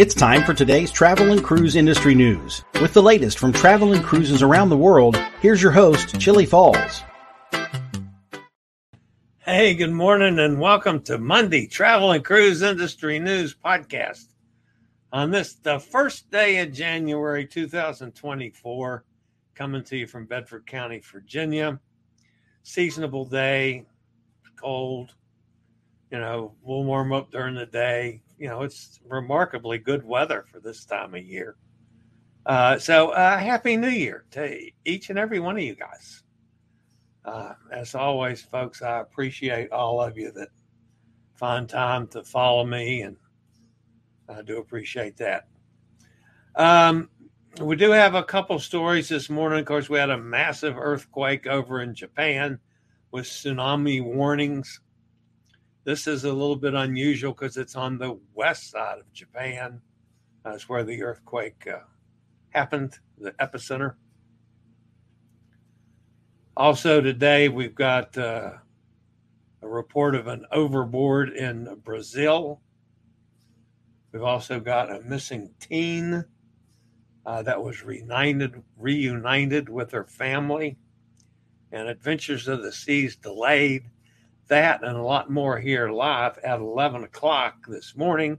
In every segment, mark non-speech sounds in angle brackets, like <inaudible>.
It's time for today's travel and cruise industry news. With the latest from travel and cruises around the world, here's your host, Chillie Falls. Hey, good morning and welcome to Monday Travel and Cruise Industry News Podcast. On this, the first day of January 2024, coming to you from Bedford County, Virginia. Seasonable day, cold, you know, we'll warm up during the day, you know, it's remarkably good weather for this time of year. Uh, so, uh, happy New Year to each and every one of you guys. Uh, as always, folks, I appreciate all of you that find time to follow me, and I do appreciate that. Um, we do have a couple stories this morning. Of course, we had a massive earthquake over in Japan with tsunami warnings this is a little bit unusual because it's on the west side of Japan. That's where the earthquake uh, happened, the epicenter. Also, today we've got uh, a report of an overboard in Brazil. We've also got a missing teen uh, that was reunited, reunited with her family, and Adventures of the Seas delayed that and a lot more here live at 11 o'clock this morning.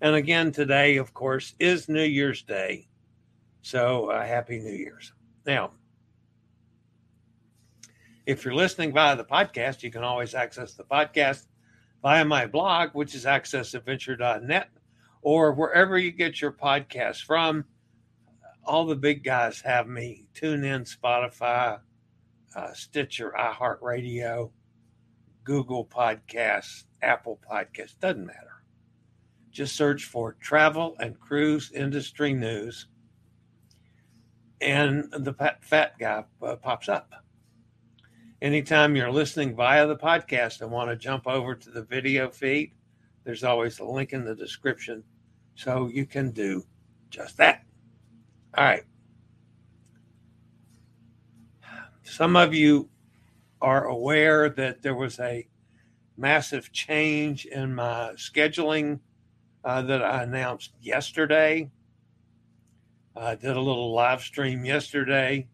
And again, today, of course, is New Year's Day. So uh, happy New Year's. Now, if you're listening via the podcast, you can always access the podcast via my blog, which is accessadventure.net, or wherever you get your podcast from. All the big guys have me. TuneIn, Spotify, uh, Stitcher, iHeartRadio, Google Podcasts, Apple Podcasts, doesn't matter. Just search for travel and cruise industry news, and the fat guy uh, pops up. Anytime you're listening via the podcast and want to jump over to the video feed, there's always a link in the description so you can do just that. All right. Some of you are aware that there was a massive change in my scheduling uh, that I announced yesterday. I did a little live stream yesterday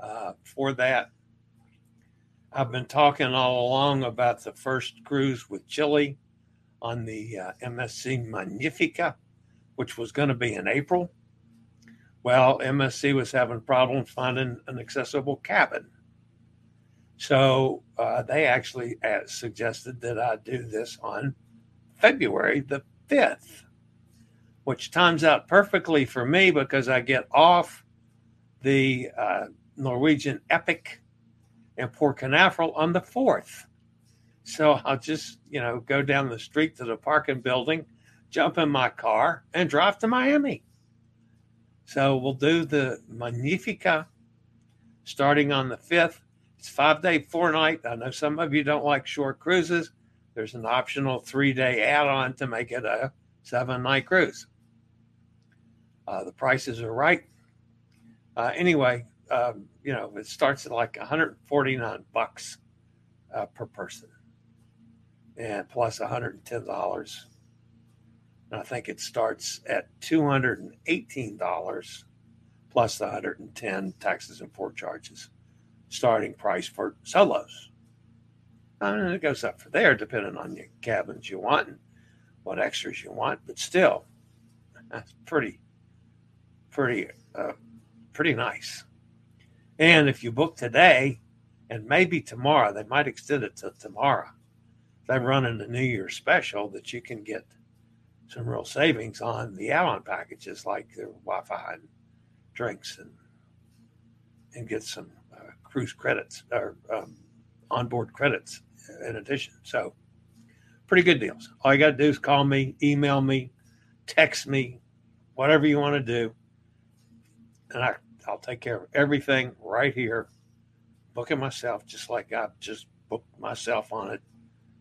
uh, for that. I've been talking all along about the first cruise with Chillie on the uh, MSC Magnifica, which was going to be in April. Well, MSC was having problems finding an accessible cabin. So uh, they actually uh, suggested that I do this on February the 5th, which times out perfectly for me because I get off the uh, Norwegian Epic and Port Canaveral on the 4th. So I'll just, you know, go down the street to the parking building, jump in my car, and drive to Miami. So we'll do the Magnifica starting on the 5th it's five day, four night. I know some of you don't like short cruises. There's an optional three day add on to make it a seven night cruise. Uh, the prices are right. Uh, anyway, um, you know, it starts at like 149 bucks uh, per person and plus $110. And I think it starts at $218 plus the 110 taxes and port charges starting price for solos. And it goes up for there depending on your cabins you want and what extras you want, but still, that's pretty, pretty, uh, pretty nice. And if you book today and maybe tomorrow, they might extend it to tomorrow. They're running a New Year's special that you can get some real savings on the add-on packages like the Wi-Fi and drinks and and get some cruise credits or um, onboard credits in addition. So, pretty good deals. All you got to do is call me, email me, text me, whatever you want to do, and I, I'll take care of everything right here. Booking myself just like I just booked myself on it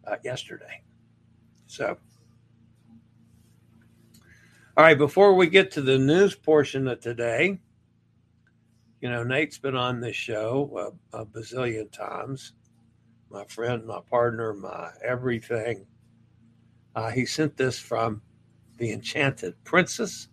uh, yesterday. So, all right, before we get to the news portion of today, you know, Nate's been on this show a, a bazillion times. My friend, my partner, my everything. Uh, he sent this from The Enchanted Princess.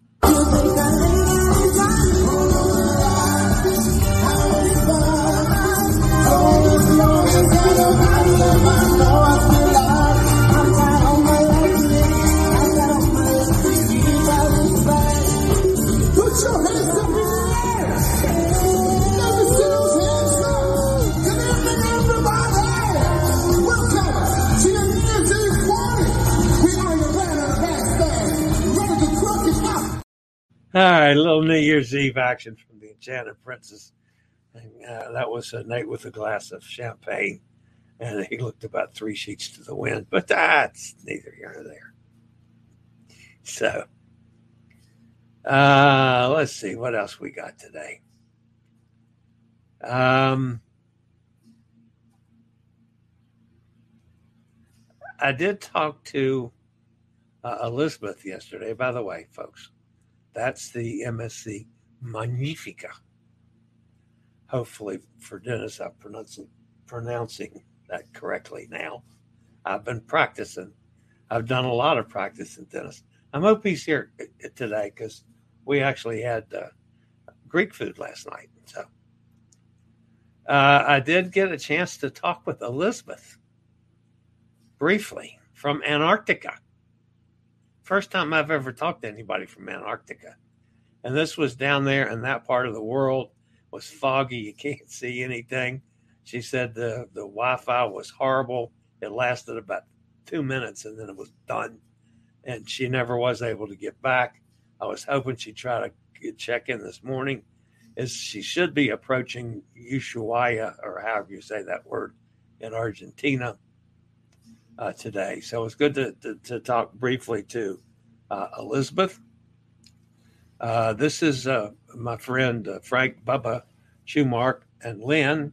All right, a little New Year's Eve action from the Enchanted Princess. And, uh, that was a night with a glass of champagne, and he looked about three sheets to the wind. But that's neither here nor there. So, uh, let's see what else we got today. Um, I did talk to uh, Elizabeth yesterday. By the way, folks, that's the MSC Magnifica. Hopefully, for Dennis, I'm pronouncing, pronouncing that correctly now. I've been practicing. I've done a lot of practicing, Dennis. I'm hope he's here today because we actually had uh, Greek food last night. So uh, I did get a chance to talk with Elizabeth briefly from Antarctica. First time I've ever talked to anybody from Antarctica. And this was down there in that part of the world was foggy. You can't <laughs> see anything. She said the, the Wi-Fi was horrible. It lasted about two minutes and then it was done. And she never was able to get back. I was hoping she'd try to check in this morning. As she should be approaching Ushuaia, or however you say that word, in Argentina uh, today. So it's good to, to, to talk briefly to uh, Elizabeth. Uh, this is uh, my friend uh, Frank Bubba Schumark and Lynn.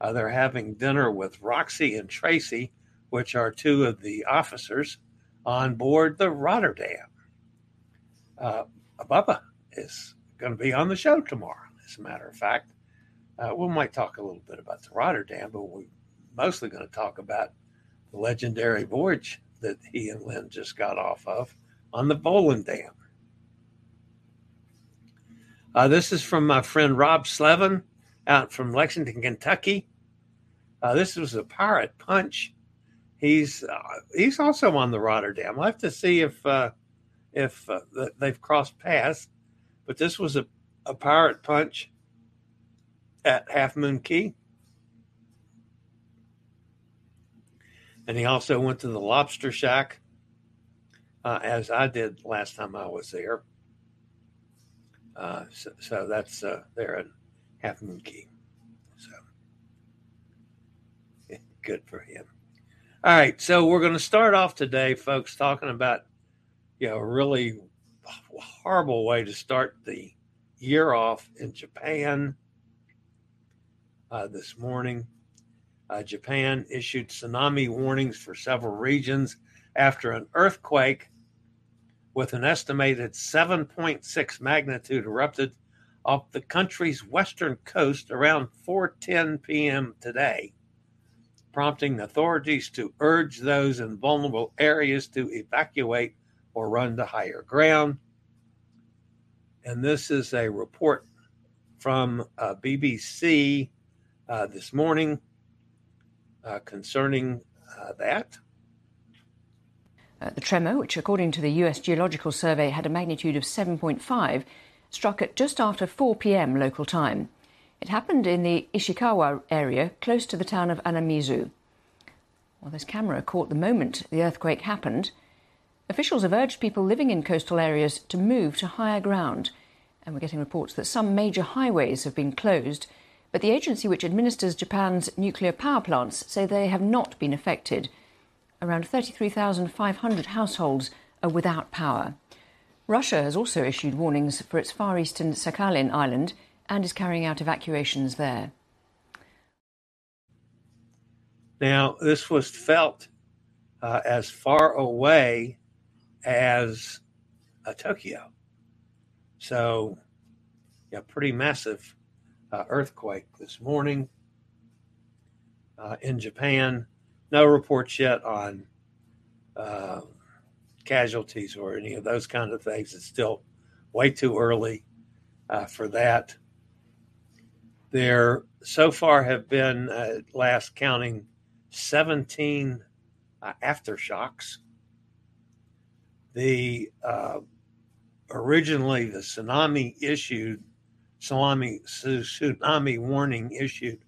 Uh, they're having dinner with Roxy and Tracy, which are two of the officers on board the Rotterdam. Bubba is going to be on the show tomorrow, as a matter of fact. we might talk a little bit about the Rotterdam, but we're mostly going to talk about legendary voyage that he and Lynn just got off of on the Volendam. Uh, this is from my friend Rob Slevin out from Lexington, Kentucky. Uh, this was a pirate punch. He's uh, he's also on the Rotterdam. I'll have to see if uh, if uh, they've crossed paths, but this was a, a pirate punch at Half Moon Cay. And he also went to the Lobster Shack, uh, as I did last time I was there. Uh, so, so, that's uh, there in Half Moon Cay. So <laughs> good for him. All right, so we're going to start off today, folks, talking about you know a really horrible way to start the year off in Japan uh, this morning. Uh, Japan issued tsunami warnings for several regions after an earthquake with an estimated 7.6 magnitude erupted off the country's western coast around 4:10 p.m. today, prompting authorities to urge those in vulnerable areas to evacuate or run to higher ground. And this is a report from uh, BBC uh, this morning concerning uh, that. Uh, the tremor, which according to the US Geological Survey had a magnitude of 7.5, struck at just after 4 pm local time. It happened in the Ishikawa area close to the town of Anamizu. Well, this camera caught the moment the earthquake happened. Officials have urged people living in coastal areas to move to higher ground, and we're getting reports that some major highways have been closed but the agency which administers Japan's nuclear power plants say they have not been affected. Around 33,500 households are without power. Russia has also issued warnings for its far eastern Sakhalin island and is carrying out evacuations there. Now, this was felt uh, as far away as uh, Tokyo. So, yeah, pretty massive uh, earthquake this morning uh, in Japan. No reports yet on uh, casualties or any of those kind of things. It's still way too early uh, for that. There so far have been, uh, last counting, 17 uh, aftershocks. The originally the tsunami issued tsunami tsunami warning issued.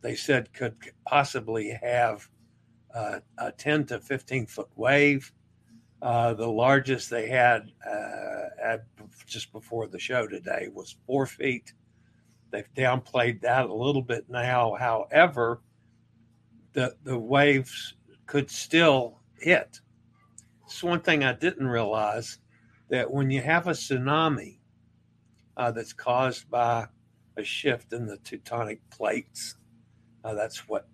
They said could possibly have uh, a 10 to 15 foot wave. Uh, the largest they had uh, at just before the show today was four feet. They've downplayed that a little bit now. However, the the waves could still hit. It's one thing I didn't realize that when you have a tsunami uh, that's caused by a shift in the tectonic plates, uh, that's what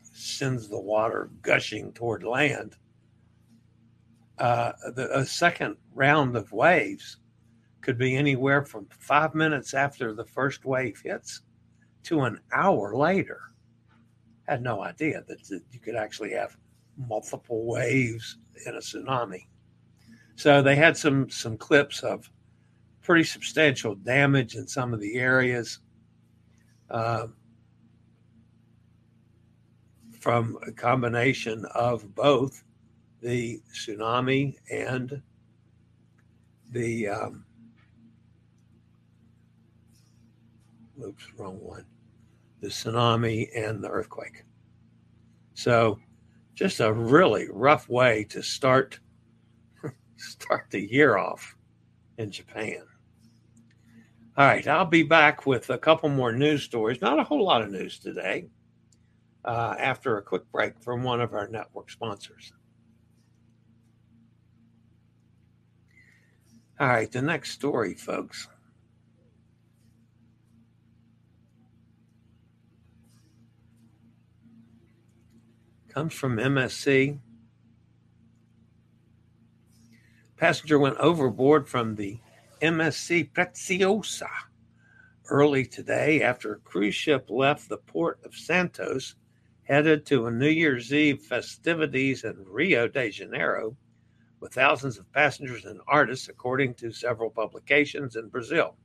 sends the water gushing toward land. Uh, the, a second round of waves could be anywhere from five minutes after the first wave hits to an hour later. Had no idea that, that you could actually have multiple waves in a tsunami. So they had some some clips of pretty substantial damage in some of the areas uh, from a combination of both the tsunami and the um, oops, wrong one. The tsunami and the earthquake. So, just a really rough way to start <laughs> start the year off in Japan. All right, I'll be back with a couple more news stories. Not a whole lot of news today. Uh, after a quick break from one of our network sponsors. All right, the next story, folks. comes from MSC. Passenger went overboard from the MSC Preziosa early today after a cruise ship left the port of Santos headed to a New Year's Eve festivities in Rio de Janeiro with thousands of passengers and artists, according to several publications in Brazil.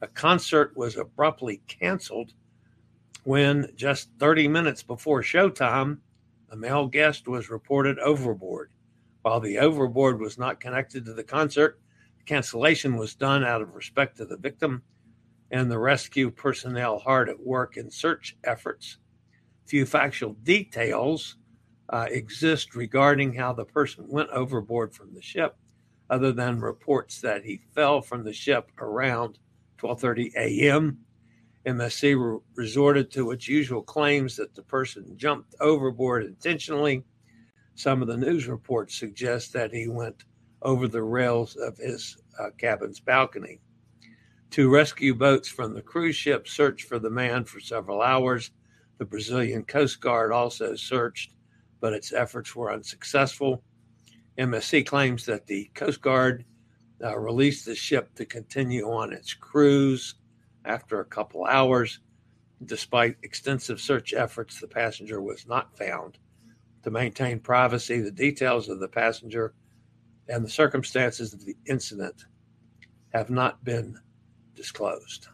A concert was abruptly canceled when just 30 minutes before showtime, a male guest was reported overboard. While the overboard was not connected to the concert, cancellation was done out of respect to the victim and the rescue personnel hard at work in search efforts. Few factual details uh, exist regarding how the person went overboard from the ship, other than reports that he fell from the ship around 12:30 a.m. MSC re- resorted to its usual claims that the person jumped overboard intentionally. Some of the news reports suggest that he went over the rails of his uh, cabin's balcony. Two rescue boats from the cruise ship searched for the man for several hours. The Brazilian Coast Guard also searched, but its efforts were unsuccessful. MSC claims that the Coast Guard uh, released the ship to continue on its cruise after a couple hours. Despite extensive search efforts, the passenger was not found. To maintain privacy, the details of the passenger and the circumstances of the incident have not been disclosed.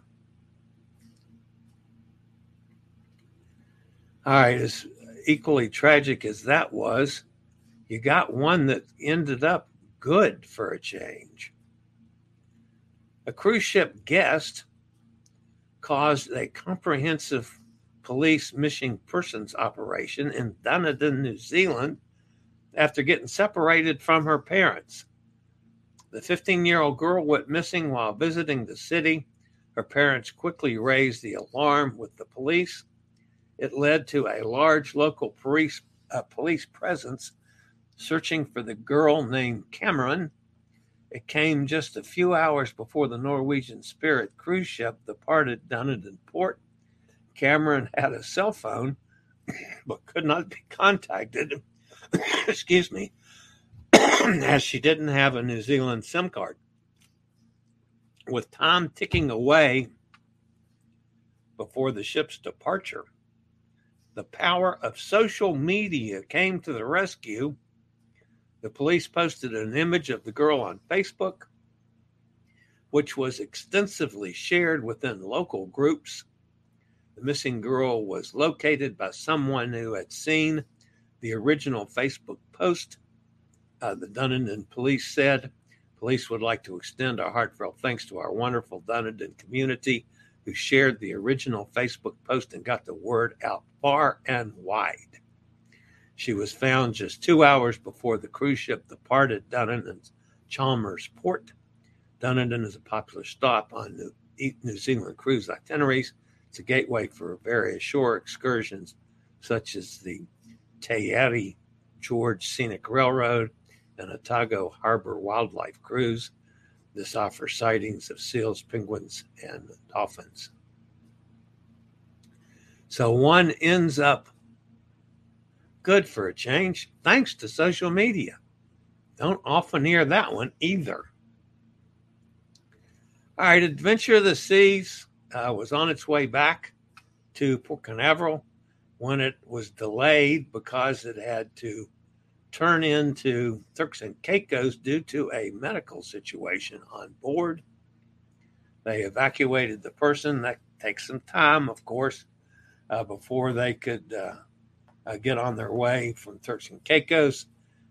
All right, as equally tragic as that was, you got one that ended up good for a change. A cruise ship guest caused a comprehensive police missing persons operation in Dunedin, New Zealand, after getting separated from her parents. The 15 year old girl went missing while visiting the city. Her parents quickly raised the alarm with the police. It led to a large local police, uh, police presence searching for the girl named Cameron it came just a few hours before the Norwegian Spirit cruise ship departed Dunedin port. Cameron had a cell phone, <coughs> but could not be contacted. <coughs> Excuse me, <coughs> as she didn't have a New Zealand SIM card. With time ticking away before the ship's departure, the power of social media came to the rescue The police posted an image of the girl on Facebook, which was extensively shared within local groups. The missing girl was located by someone who had seen the original Facebook post. Uh, the Dunedin police said police would like to extend our heartfelt thanks to our wonderful Dunedin community who shared the original Facebook post and got the word out far and wide. She was found just two hours before the cruise ship departed Dunedin's Chalmers Port. Dunedin is a popular stop on New, New Zealand cruise itineraries. It's a gateway for various shore excursions, such as the Taieri Gorge Scenic Railroad and Otago Harbor Wildlife Cruise. This offers sightings of seals, penguins, and dolphins. So one ends up good for a change, thanks to social media. Don't often hear that one either. All right, Adventure of the Seas uh, was on its way back to Port Canaveral when it was delayed because it had to turn into Turks and Caicos due to a medical situation on board. They evacuated the person. That takes some time, of course, uh, before they could uh, uh, get on their way from Turks and Caicos.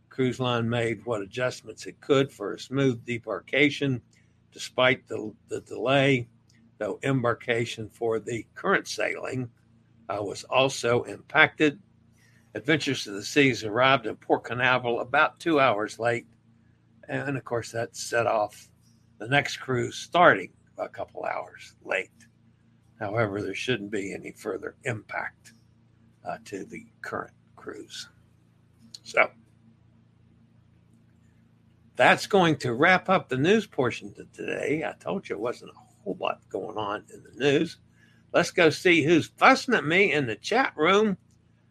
Cruise line made what adjustments it could for a smooth debarkation, despite the, the delay, though embarkation for the current sailing uh, was also impacted. Adventures of the Seas arrived in Port Canaveral about two hours late, and of course, that set off the next cruise starting a couple hours late. However, there shouldn't be any further impact uh, to the current cruise. So that's going to wrap up the news portion of today. I told you it wasn't a whole lot going on in the news. Let's go see who's fussing at me in the chat room.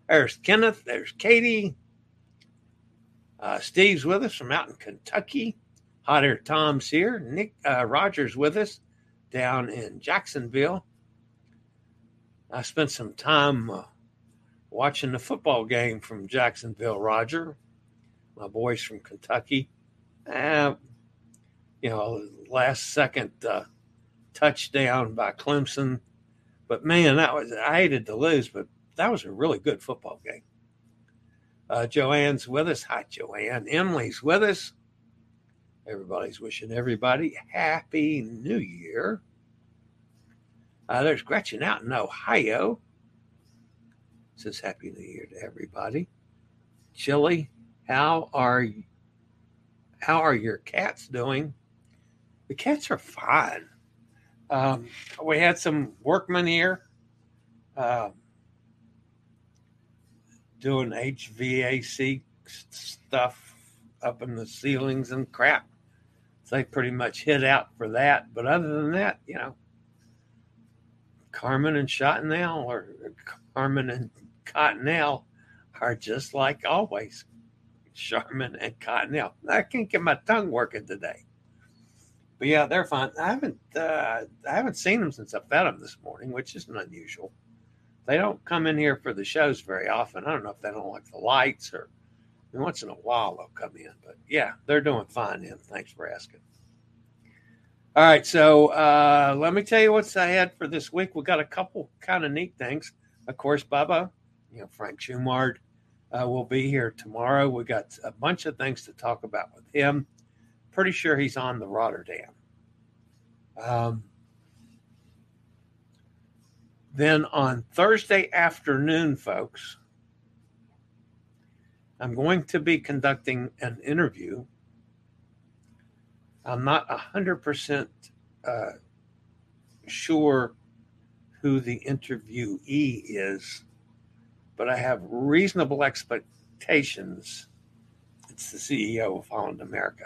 There's Kenneth, there's Katie. Uh, Steve's with us from out in Kentucky. Hot Air Tom's here. Nick uh, Rogers with us down in Jacksonville. I spent some time uh, watching the football game from Jacksonville, Roger. My boys from Kentucky. Uh, you know, last second uh, touchdown by Clemson. But man, that was I hated to lose, but that was a really good football game. Uh, Joanne's with us. Hi, Joanne. Emily's with us. Everybody's wishing everybody happy New Year. Uh, there's Gretchen out in Ohio says Happy New Year to everybody. Chillie, how are? How are your cats doing? The cats are fine. Um, we had some workmen here uh, doing HVAC stuff up in the ceilings and crap. So they pretty much hit out for that. But other than that, you know, Carmen and Shotnell or Carmen and Cottonelle are just like always. Charmin and Cottonelle. I can't get my tongue working today. But yeah, they're fine. I haven't uh, I haven't seen them since I fed them this morning, which isn't unusual. They don't come in here for the shows very often. I don't know if they don't like the lights or once in a while they'll come in. But yeah, they're doing fine. And thanks for asking. All right, so uh, let me tell you what's ahead for this week. We got a couple kind of neat things. Of course, Bubba you know, Frank Schumard uh, will be here tomorrow. We got a bunch of things to talk about with him. Pretty sure he's on the Rotterdam. Um, then on Thursday afternoon, folks, I'm going to be conducting an interview. I'm not 100% uh, sure who the interviewee is but I have reasonable expectations. It's the CEO of Holland America,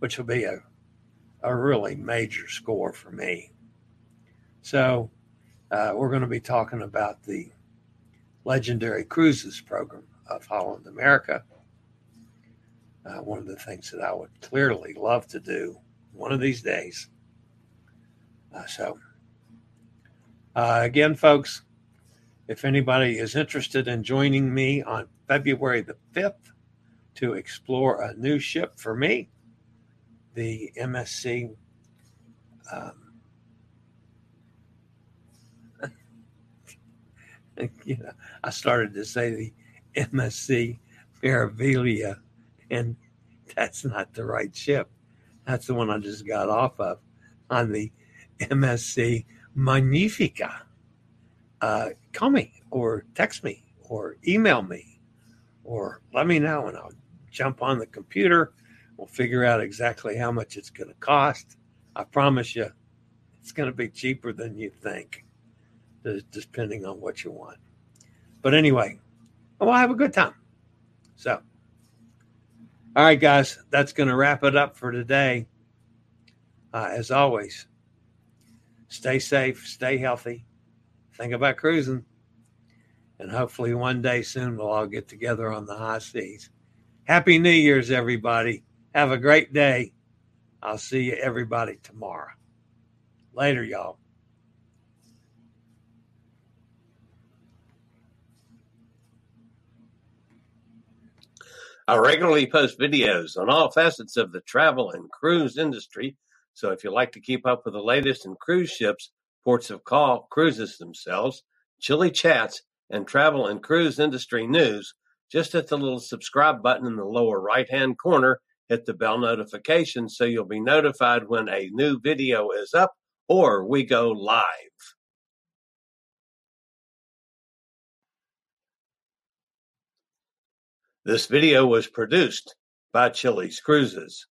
which will be a, a really major score for me. So, uh, we're going to be talking about the legendary cruises program of Holland America. Uh, one of the things that I would clearly love to do one of these days. Uh, so, uh, again, folks, if anybody is interested in joining me on February the 5th to explore a new ship for me, the MSC. Um, <laughs> you know, I started to say the MSC Meraviglia, and that's not the right ship. That's the one I just got off of on the MSC Magnifica. Uh, call me or text me or email me or let me know and I'll jump on the computer. We'll figure out exactly how much it's going to cost. I promise you, it's going to be cheaper than you think, depending on what you want. But anyway, we'll have a good time. So, all right, guys, that's going to wrap it up for today. Uh, as always, stay safe, stay healthy, think about cruising, and hopefully one day soon we'll all get together on the high seas. Happy New Year's, everybody. Have a great day. I'll see you, everybody, tomorrow. Later, y'all. I regularly post videos on all facets of the travel and cruise industry. So if you like to keep up with the latest in cruise ships, ports of call, cruises themselves, Chillie chats, and travel and cruise industry news, just hit the little subscribe button in the lower right hand corner. Hit the bell notification so you'll be notified when a new video is up or we go live. This video was produced by Chillie's Cruises.